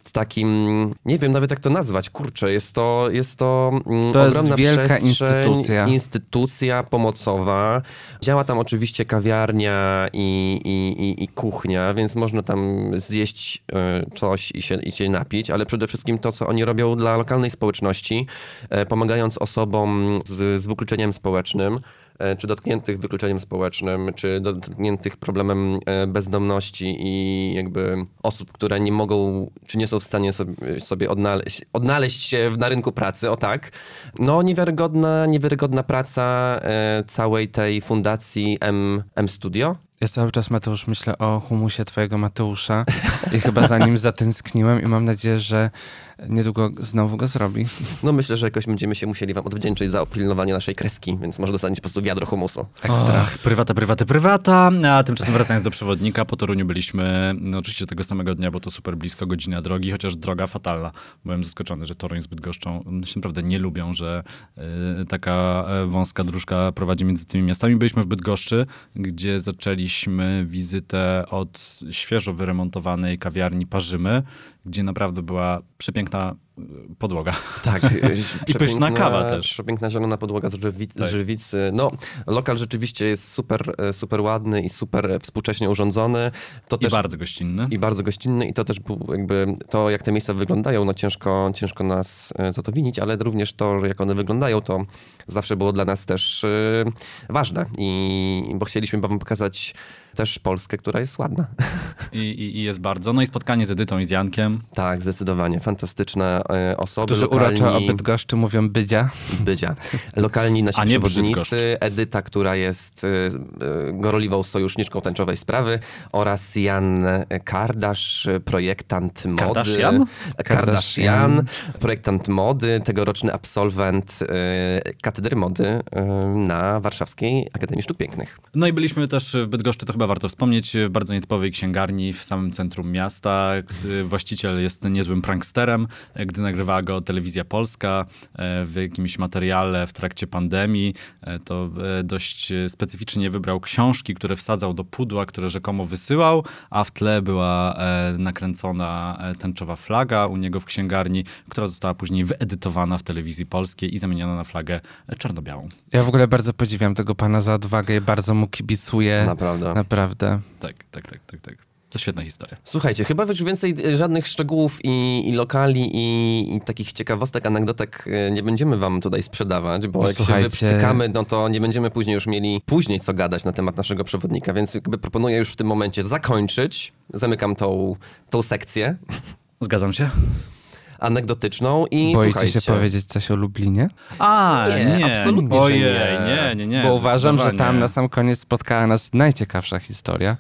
jest takim, nie wiem nawet jak to nazwać, kurczę, jest to, jest to, mm,
To jest
ogromna
wielka
przestrzeń,
instytucja.
instytucja pomocowa. Działa tam oczywiście kawiarnia i, i, i, i kuchnia, więc można tam zjeść e, coś i się, i się napić, ale przede wszystkim to, co oni robią dla lokalnej społeczności, e, pomagając osobom z, z wykluczeniem społecznym czy dotkniętych wykluczeniem społecznym, czy dotkniętych problemem e, bezdomności i jakby osób, które nie mogą, czy nie są w stanie sobie, sobie odnaleźć, odnaleźć się na rynku pracy, o tak. No niewiarygodna, niewiarygodna praca e, całej tej fundacji M, M Studio.
Ja cały czas, Mateusz, myślę o humusie twojego Mateusza i chyba za nim zatęskniłem i mam nadzieję, że niedługo znowu go zrobi.
No myślę, że jakoś będziemy się musieli wam odwdzięczyć za opilnowanie naszej kreski, więc może dostaniecie po prostu wiadro humusu.
Ekstra.
Och, prywata, prywata, prywata. A tymczasem wracając do przewodnika, po Toruniu byliśmy no, oczywiście tego samego dnia, bo to super blisko godzina drogi, chociaż droga fatalna. Byłem zaskoczony, że Toruń z Bydgoszczą no, się naprawdę nie lubią, że y, taka e, wąska dróżka prowadzi między tymi miastami. Byliśmy w Bydgoszczy, gdzie zaczęliśmy wizytę od świeżo wyremontowanej kawiarni Parzymy, gdzie naprawdę była przepiękna y, podłoga.
Tak.
I pyszna kawa też.
Przepiękna zielona podłoga z żywi-
Tak.
żywicy. No, lokal rzeczywiście jest super, e, super ładny i super współcześnie urządzony. To
I
też
bardzo gościnny.
i bardzo gościnny i to też jakby to, jak te miejsca wyglądają, no ciężko, ciężko nas e, za to winić, ale również to, jak one wyglądają, to zawsze było dla nas też e, ważne i bo chcieliśmy wam pokazać też Polskę, która jest ładna.
I, i, I jest bardzo. No i spotkanie z Edytą i z Jankiem.
Tak, zdecydowanie. Fantastyczne e, osoby,
Którzy
lokalni,
uroczo o Bydgoszczy mówią bydzia.
bydzia. Lokalni nasi przewodnicy. Edyta, która jest e, e, gorliwą sojuszniczką tęczowej sprawy oraz Jan Kardasz, projektant mody.
Kardashian?
Kardashian, projektant mody, tegoroczny absolwent Katedry Mody na Warszawskiej Akademii Sztuk Pięknych.
No i byliśmy też w Bydgoszczy, to chyba warto wspomnieć, w bardzo nietypowej księgarni w samym centrum miasta. Gdy Właściciel jest niezłym pranksterem, gdy nagrywała go telewizja polska e, w jakimś materiale w trakcie pandemii, e, to e, dość specyficznie wybrał książki, które wsadzał do pudła, które rzekomo wysyłał, a w tle była nakręcona tęczowa flaga u niego w księgarni, która została później wyedytowana w telewizji polskiej i zamieniona na flagę czarno-białą.
Ja w ogóle bardzo podziwiam tego pana za odwagę i bardzo mu kibicuję.
Naprawdę.
Naprawdę.
Tak, tak, tak, tak, tak. To świetna historia.
Słuchajcie, chyba już więcej e, żadnych szczegółów i, i lokali i, i takich ciekawostek, anegdotek e, nie będziemy wam tutaj sprzedawać, bo
No
jak
słuchajcie.
się wyprztykamy, no to nie będziemy później już mieli później co gadać na temat naszego przewodnika, więc jakby proponuję już w tym momencie zakończyć. Zamykam tą, tą sekcję
Zgadzam się.
Anegdotyczną i
Boicie
słuchajcie.
się powiedzieć coś o Lublinie?
A,
Nie,
nie.
absolutnie,
Ojej,
nie.
nie, nie, nie.
Bo uważam, że tam na sam koniec spotkała nas najciekawsza historia.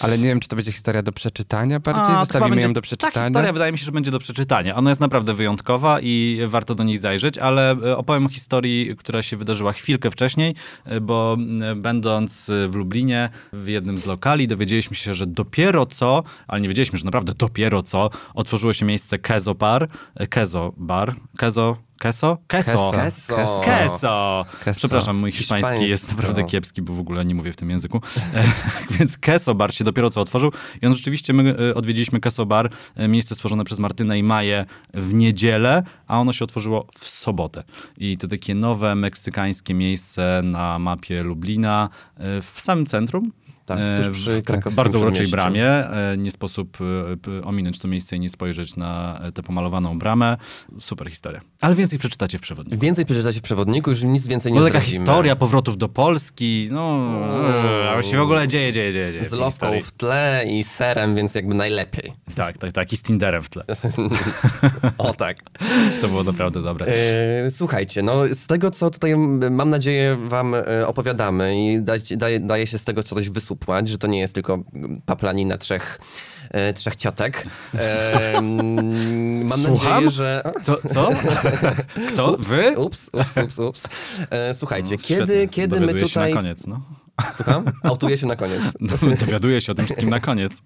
Ale nie wiem, czy to będzie historia do przeczytania bardziej.
A,
Zostawimy
będzie-
ją do
Ta
przeczytania.
historia wydaje mi się, że będzie do przeczytania. Ona jest naprawdę wyjątkowa i warto do niej zajrzeć, ale e, opowiem o historii, która się wydarzyła chwilkę wcześniej, e, bo m, będąc e, w Lublinie w jednym z lokali dowiedzieliśmy się, że dopiero co, ale nie wiedzieliśmy, że naprawdę dopiero co, otworzyło się miejsce Kezopar, e, Kezo Bar. Kezo, Keso? Keso.
Keso.
Keso.
Keso.
Keso.
Przepraszam, mój hiszpański
Hiszpańsko.
jest naprawdę kiepski, bo w ogóle nie mówię w tym języku. E, Więc Keso Bar się dopiero co otworzył i on rzeczywiście, my e, odwiedziliśmy Keso Bar, e, miejsce stworzone przez Martynę i Maję w niedzielę, a ono się otworzyło w sobotę. I to takie nowe meksykańskie miejsce na mapie Lublina w samym centrum.
Tak,
E,
tuż przy krakowskim
bardzo uroczej bramie. E, Nie sposób e, ominąć to miejsce i nie spojrzeć na tę pomalowaną bramę. Super historia. Ale więcej przeczytacie w przewodniku.
Więcej przeczytacie w przewodniku, już nic więcej nie
No taka
zdradzimy.
historia powrotów do Polski, no, e, a się w ogóle dzieje, dzieje, dzieje. dzieje
Z loską w tle i serem, więc jakby najlepiej.
Tak, tak, tak, i z Tinderem w tle.
O tak.
To było naprawdę dobre.
E, słuchajcie, no z tego, co tutaj mam nadzieję wam opowiadamy i da, daje, daje się z tego coś wysupłać, że to nie jest tylko paplanina trzech, e, trzech ciotek. E, mam
Słucham?
nadzieję, że...
Co? co? Kto? Wy?
Ups, ups, ups, ups. E, słuchajcie,
No,
kiedy,
świetnie.
kiedy my
Dowiaduję
tutaj...
na koniec, no.
Słucham? Autuję się na koniec.
no. Dowiaduję się o tym wszystkim na koniec.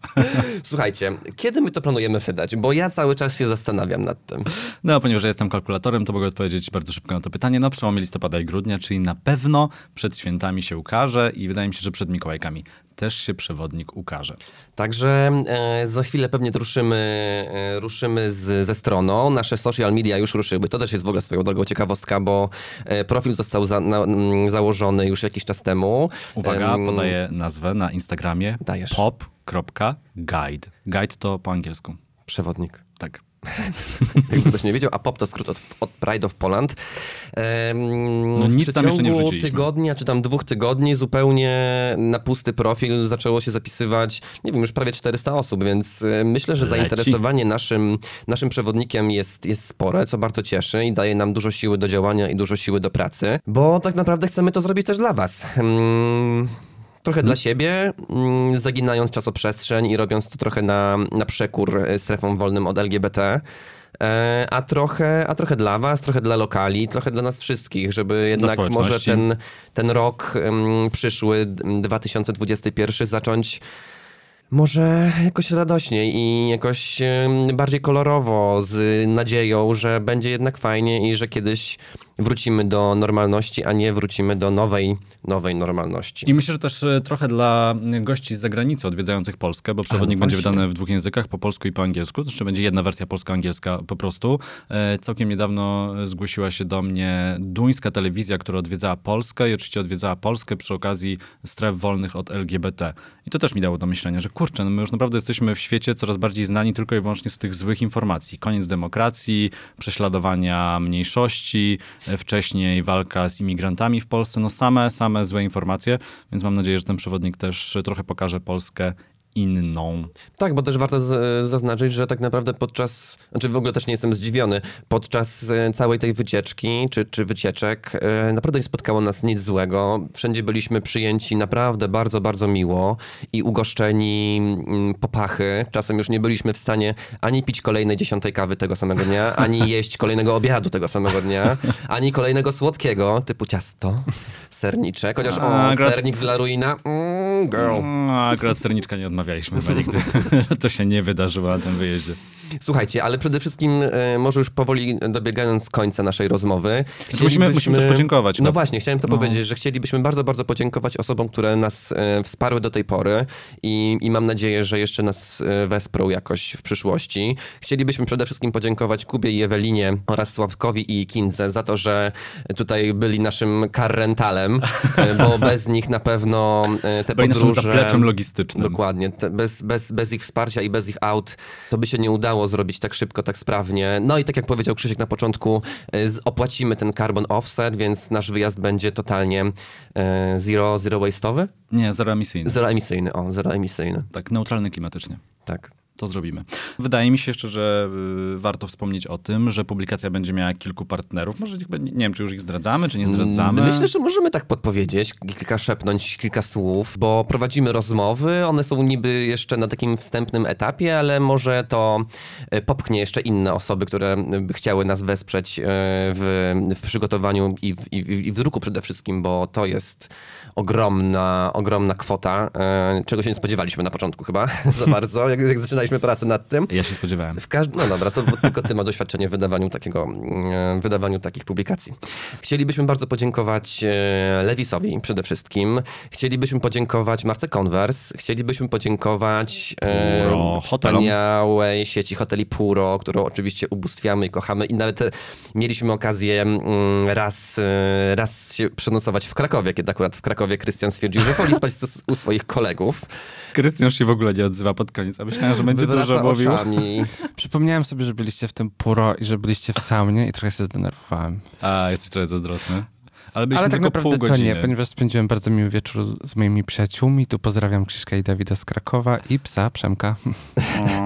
Słuchajcie, kiedy my to planujemy wydać? Bo ja cały czas się zastanawiam nad tym.
No, ponieważ ja jestem kalkulatorem, to mogę odpowiedzieć bardzo szybko na to pytanie. No, przełomie listopada i grudnia, czyli na pewno przed świętami się ukaże i wydaje mi się, że przed Mikołajkami też się przewodnik ukaże.
Także e, za chwilę pewnie ruszymy, e, ruszymy z, ze stroną. Nasze social media już ruszyły. To też jest w ogóle swoją drogą ciekawostka, bo e, profil został za, na, mm, założony już jakiś czas temu.
Uwaga, podaję nazwę na Instagramie.
Dajesz.
pop.guide. Guide to po angielsku.
Przewodnik.
Tak.
Jakby ktoś nie wiedział, a POP to skrót od, od Pride of Poland. Em,
No
w
nic tam jeszcze nie wrzuciliśmy.
tygodnia, czy tam dwóch tygodni zupełnie na pusty profil zaczęło się zapisywać, nie wiem, już prawie 400 osób, więc e, myślę, że
Leci.
zainteresowanie naszym, naszym przewodnikiem jest, jest spore, co bardzo cieszy i daje nam dużo siły do działania i dużo siły do pracy, bo tak naprawdę chcemy to zrobić też dla was. Mm, Trochę dla siebie, mm, zaginając czasoprzestrzeń i robiąc to trochę na, na przekór e, strefom wolnym od LGBT. E, A trochę, a trochę dla was, trochę dla lokali, trochę dla nas wszystkich, żeby jednak może ten, ten rok em, przyszły, d- 2021, zacząć może jakoś radośniej i jakoś bardziej kolorowo, z nadzieją, że będzie jednak fajnie i że kiedyś wrócimy do normalności, a nie wrócimy do nowej, nowej normalności.
I myślę, że też e, trochę dla gości z zagranicy odwiedzających Polskę, bo przewodnik
no
będzie wydany w dwóch językach, po polsku i po angielsku. Zresztą będzie jedna wersja polsko-angielska po prostu. E, Całkiem niedawno zgłosiła się do mnie duńska telewizja, która odwiedzała Polskę i oczywiście odwiedzała Polskę przy okazji stref wolnych od LGBT. I to też mi dało do myślenia, że kurczę, no my już naprawdę jesteśmy w świecie coraz bardziej znani tylko i wyłącznie z tych złych informacji. Koniec demokracji, prześladowania mniejszości, e, wcześniej walka z imigrantami w Polsce, no same, same złe informacje, więc mam nadzieję, że ten przewodnik też trochę pokaże Polskę inną.
Tak, bo też warto z, zaznaczyć, że tak naprawdę podczas, znaczy w ogóle też nie jestem zdziwiony, podczas e, całej tej wycieczki czy, czy wycieczek e, naprawdę nie spotkało nas nic złego. Wszędzie byliśmy przyjęci naprawdę bardzo, bardzo miło i ugoszczeni mm, po pachy. Czasem już nie byliśmy w stanie ani pić kolejnej dziesiątej kawy tego samego dnia, ani jeść kolejnego obiadu tego samego dnia, ani kolejnego słodkiego typu ciasto, serniczek, chociaż o,
A, akurat-
sernik z Laruina, mm, girl.
No, akurat serniczka nie odmawialiśmy chyba nigdy. to się nie wydarzyło na tym wyjeździe.
Słuchajcie, ale przede wszystkim e, może już powoli dobiegając końca naszej rozmowy.
Znaczy, musimy- musimy też podziękować,
No
no.
właśnie, chciałem to
No.
powiedzieć, że chcielibyśmy bardzo, bardzo podziękować osobom, które nas e, wsparły do tej pory i, i mam nadzieję, że jeszcze nas e, wesprą jakoś w przyszłości. Chcielibyśmy przede wszystkim podziękować Kubie i Ewelinie oraz Sławkowi i Kindze za to, że tutaj byli naszym car rentalem, e, bo bez nich na pewno e, te
Byli naszym
podróże...
zapleczem logistycznym.
Dokładnie. Te, bez, bez, bez ich wsparcia i bez ich aut to by się nie udało zrobić tak szybko, tak sprawnie. No i tak jak powiedział Krzysiek na początku, y, opłacimy ten carbon offset, więc nasz wyjazd będzie totalnie y, zero, zero waste'owy?
Nie, zeroemisyjny.
Zero emisyjny, o, zero emisyjny.
Tak, neutralny klimatycznie.
Tak.
To zrobimy. Wydaje mi się jeszcze, że y, warto wspomnieć o tym, że publikacja będzie miała kilku partnerów. Może nie wiem, czy już ich zdradzamy, czy nie zdradzamy.
Mm, Myślę, że możemy tak podpowiedzieć, kilka szepnąć, kilka słów, bo prowadzimy rozmowy. One są niby jeszcze na takim wstępnym etapie, ale może to e, popchnie jeszcze inne osoby, które by chciały nas wesprzeć e, w, w przygotowaniu i w, i, w, druku przede wszystkim, bo to jest ogromna, ogromna kwota, czego się nie spodziewaliśmy na początku chyba za bardzo, jak, jak zaczynaliśmy wykonaliśmy pracę nad tym.
Ja się spodziewałem.
W każdym, no dobra, to tylko ty masz doświadczenie w wydawaniu, takiego, e, wydawaniu takich publikacji. Chcielibyśmy bardzo podziękować e, Lewisowi przede wszystkim. Chcielibyśmy podziękować Marce Converse. Chcielibyśmy podziękować e,
Puro hotelom.
wspaniałej sieci hoteli Puro, którą oczywiście ubóstwiamy i kochamy. I nawet e, mieliśmy okazję mm, raz, raz się przenocować w Krakowie, kiedy akurat w Krakowie Krystian stwierdził, że woli spać u swoich kolegów.
Krystian już się w ogóle nie odzywa pod koniec, a myślałem, że
Wywraca
dużo mówił.
oczami.
Przypomniałem sobie, że byliście w tym puro i że byliście w saunie i trochę się zdenerwowałem.
A, jesteś trochę zazdrosny. Ale byliśmy
Ale tak
tylko
naprawdę
pół
to
godziny.
nie, ponieważ spędziłem bardzo miły wieczór z moimi przyjaciółmi. Tu pozdrawiam Krzyśka i Dawida z Krakowa i psa Przemka.
O,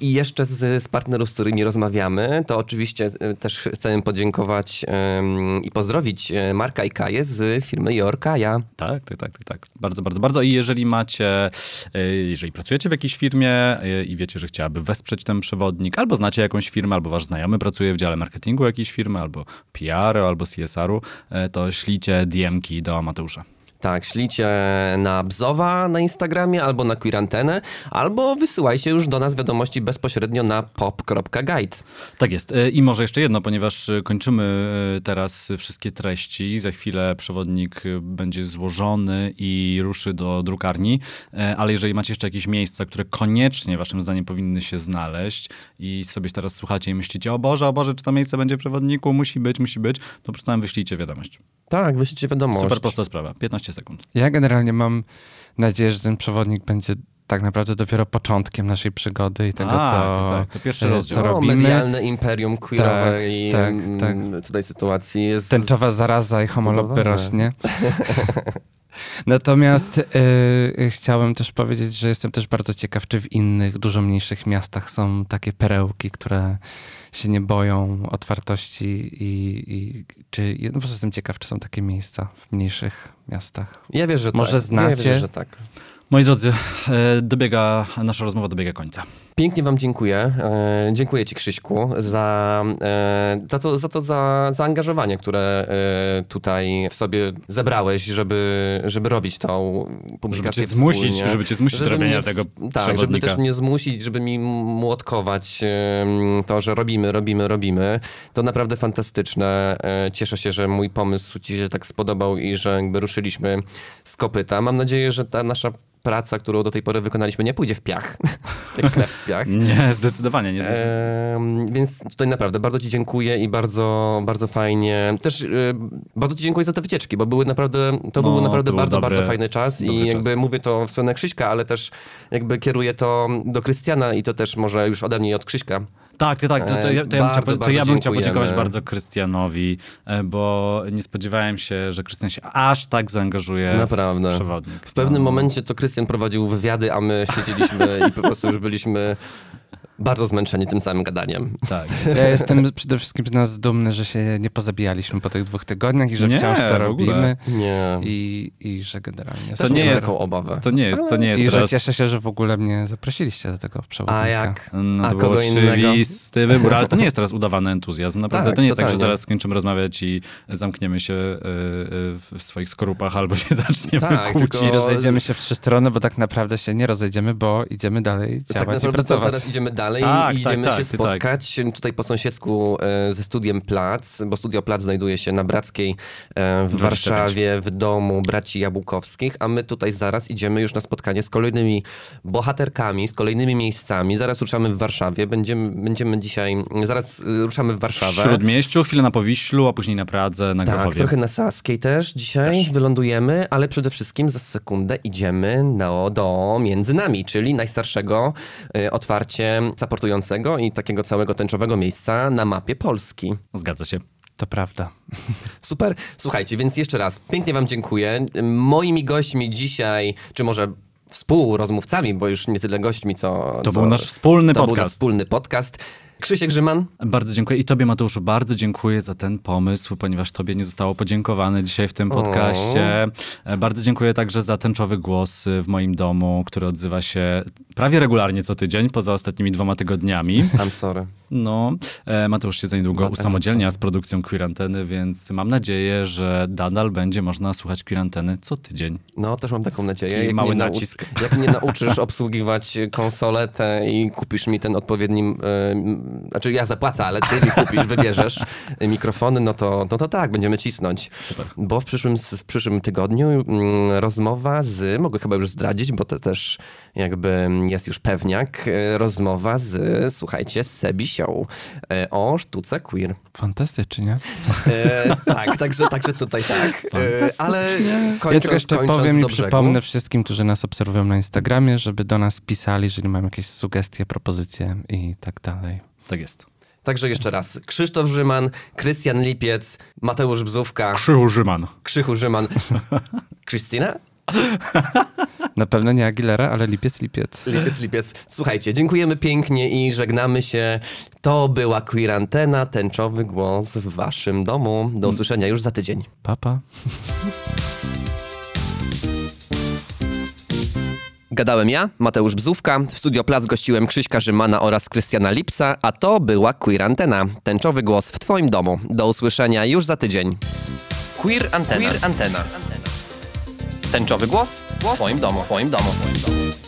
I jeszcze z, z partnerów, z którymi rozmawiamy, to oczywiście yy, też chcemy podziękować ym, i pozdrowić yy, Marka i Kaję z firmy Jorkaja.
Tak, tak, tak, tak, tak. Bardzo, bardzo, bardzo. I jeżeli macie, y, jeżeli pracujecie w jakiejś firmie y, i wiecie, że chciałaby wesprzeć ten przewodnik, albo znacie jakąś firmę, albo wasz znajomy pracuje w dziale marketingu jakiejś firmy, albo PR-u, albo CSR-u, y, to ślijcie DM-ki do Mateusza.
Tak, ślijcie na Bzowa na Instagramie albo na Queerantenę, albo wysyłajcie już do nas wiadomości bezpośrednio na pop.guide.
Tak jest. Y, I może jeszcze jedno, ponieważ y, kończymy y, teraz wszystkie treści. Za chwilę przewodnik będzie złożony i ruszy do drukarni. Ale jeżeli macie jeszcze jakieś miejsca, które koniecznie waszym zdaniem powinny się znaleźć i sobie teraz słuchacie i myślicie, o Boże, o Boże, czy to miejsce będzie w przewodniku? Musi być, musi być. To po prostu nam wyślijcie wiadomość.
Tak, wyślijcie wiadomość.
Super prosta sprawa. 15 sekund.
Ja generalnie mam nadzieję, że ten przewodnik będzie tak naprawdę dopiero początkiem naszej przygody i tego,
A,
co,
tak, to pierwszy
e,
rozdział.
co
O,
robimy.
medialne imperium queerowej
Tak,
mm,
tak,
tutaj sytuacji jest...
Tęczowa zaraza i
zbudowane.
rośnie. Natomiast y, chciałem też powiedzieć, że jestem też bardzo ciekaw, czy w innych, dużo mniejszych miastach są takie perełki, które się nie boją otwartości i, i czy, no po prostu jestem ciekaw, czy są takie miejsca w mniejszych miastach.
Ja wierzę, że
Może
tak.
znacie?
Ja wierzę, że tak.
Moi drodzy, e, dobiega, nasza rozmowa dobiega końca.
Pięknie wam dziękuję. E, dziękuję ci Krzyśku za, e, za to, za, to za zaangażowanie, które e, tutaj w sobie zebrałeś, żeby, żeby robić tą
Żeby
publikację
cię zmusić,
wspólnie.
żeby cię zmusić do
Żeby
robienia
mnie
tego
Tak, żeby też mnie zmusić, żeby mi młotkować to, że robimy, robimy, robimy. To naprawdę fantastyczne. Cieszę się, że mój pomysł ci się tak spodobał i że jakby ruszyliśmy z kopyta. Mam nadzieję, że ta nasza praca, którą do tej pory wykonaliśmy, nie pójdzie w piach.
Nie, zdecydowanie nie. zdecydowanie.
Em, więc tutaj naprawdę bardzo Ci dziękuję i bardzo, bardzo fajnie. Też e, bardzo Ci dziękuję za te wycieczki, bo były naprawdę, to
No,
był naprawdę
to
bardzo,
dobry-
bardzo fajny czas i jakby
czas.
mówię to w stronę Krzyśka, ale też jakby kieruję to do Krystiana i to też może już ode mnie i od Krzyśka.
Tak, tak. To, to, ja, to, ja bym
Bardzo,
chciał, to ja bym chciał podziękować bardzo Krystianowi, e, bo nie spodziewałem się, że Krystian się aż tak zaangażuje
Naprawdę.
w przewodnik.
W pewnym
No.
momencie to Krystian prowadził wywiady, a my siedzieliśmy i po prostu już byliśmy bardzo zmęczeni tym samym gadaniem.
Tak.
Ja jestem przede wszystkim z nas dumny, że się nie pozabijaliśmy po tych dwóch tygodniach i że
Nie,
wciąż to robimy
Nie.
i, i że generalnie
To nie jest-
taką obawę.
To nie jest, to nie jest
I że
teraz...
cieszę się, że w ogóle mnie zaprosiliście do tego przewodnika.
A jak?
No,
A
to
kogo
oczywisty wybór, ale to nie jest teraz udawany entuzjazm. Naprawdę
Tak,
to nie jest tak, że
totalnie.
zaraz skończymy rozmawiać i zamkniemy się y, y, w swoich skorupach albo się zaczniemy
Tak,
kłócić.
tylko-
I rozejdziemy się w trzy strony, bo tak naprawdę się nie rozejdziemy, bo idziemy dalej
Tak
działać i
naprawdę to
pracować.
zaraz idziemy dalej
Tak,
i idziemy
tak,
się
tak,
spotkać tutaj po sąsiedzku e, ze studiem Plac, bo studio Plac znajduje się na Brackiej e, w
29.
Warszawie, w domu braci Jabłkowskich, a my tutaj zaraz idziemy już na spotkanie z kolejnymi bohaterkami, z kolejnymi miejscami. Zaraz ruszamy w Warszawie, będziemy, będziemy dzisiaj, zaraz e, ruszamy w
W
Warszawę.
Śródmieściu, chwilę na Powiślu, a później na Pradze, na
Tak,
Grochowie.
trochę na Saskiej też dzisiaj
Też.
wylądujemy, ale przede wszystkim za sekundę idziemy no, do Między Nami, czyli najstarszego otwarcie supportującego i takiego całego tęczowego miejsca na mapie Polski.
Zgadza się.
To prawda.
Super. Słuchajcie, więc jeszcze raz pięknie wam dziękuję. Moimi gośćmi dzisiaj, czy może współrozmówcami, bo już nie tyle gośćmi, co...
To
co,
był nasz wspólny
to był nasz
podcast.
wspólny podcast. Krzysiek Grzyman.
Bardzo dziękuję i tobie Mateuszu bardzo dziękuję za ten pomysł, ponieważ tobie nie zostało podziękowane dzisiaj w tym podcaście. E, Bardzo dziękuję także za tęczowy głos y, w moim domu, który odzywa się prawie regularnie co tydzień, poza ostatnimi dwoma tygodniami.
I'm sorry.
No, e, Mateusz się za niedługo usamodzielnia z produkcją Queer Anteny, więc mam nadzieję, że nadal będzie można słuchać Queer Anteny co tydzień.
No, też mam taką nadzieję.
Taki mały nacisk.
Jak mnie nauczysz obsługiwać konsolę tę i kupisz mi ten odpowiedni, e, znaczy ja zapłacę, ale ty mi kupisz, wybierzesz mikrofony, no to, no to tak, będziemy cisnąć.
Super.
Bo w przyszłym, w przyszłym tygodniu mm, rozmowa z, mogę chyba już zdradzić, bo to też jakby jest już pewniak, e, rozmowa z, słuchajcie, z Sebisią e, o sztuce queer.
Fantastycznie.
E, tak, także, także tutaj tak. E, ale kończąc,
ja tylko jeszcze powiem i
brzegu.
przypomnę wszystkim, którzy nas obserwują na Instagramie, żeby do nas pisali, jeżeli mają jakieś sugestie, propozycje i tak dalej.
Tak jest.
Także jeszcze raz. Krzysztof Rzyman, Krystian Lipiec, Mateusz Bzówka,
Krzychu Rzyman.
Krzychu Rzyman. Krystyna?
Na pewno nie Aguilera, ale lipiec, lipiec.
Lipiec, Lipiec. Słuchajcie, dziękujemy pięknie i żegnamy się. To była Queer Antena, tęczowy głos w waszym domu. Do usłyszenia już za tydzień.
Papa.
Gadałem ja, Mateusz Bzówka. W Studio Plac gościłem Krzyśka Rzymana oraz Krystiana Lipca, a to była Queer Antena. Tęczowy głos w twoim domu. Do usłyszenia już za tydzień. Queer Antena. Queer Antena. Tęczowy głos w twoim domu. W twoim domu. W twoim domu.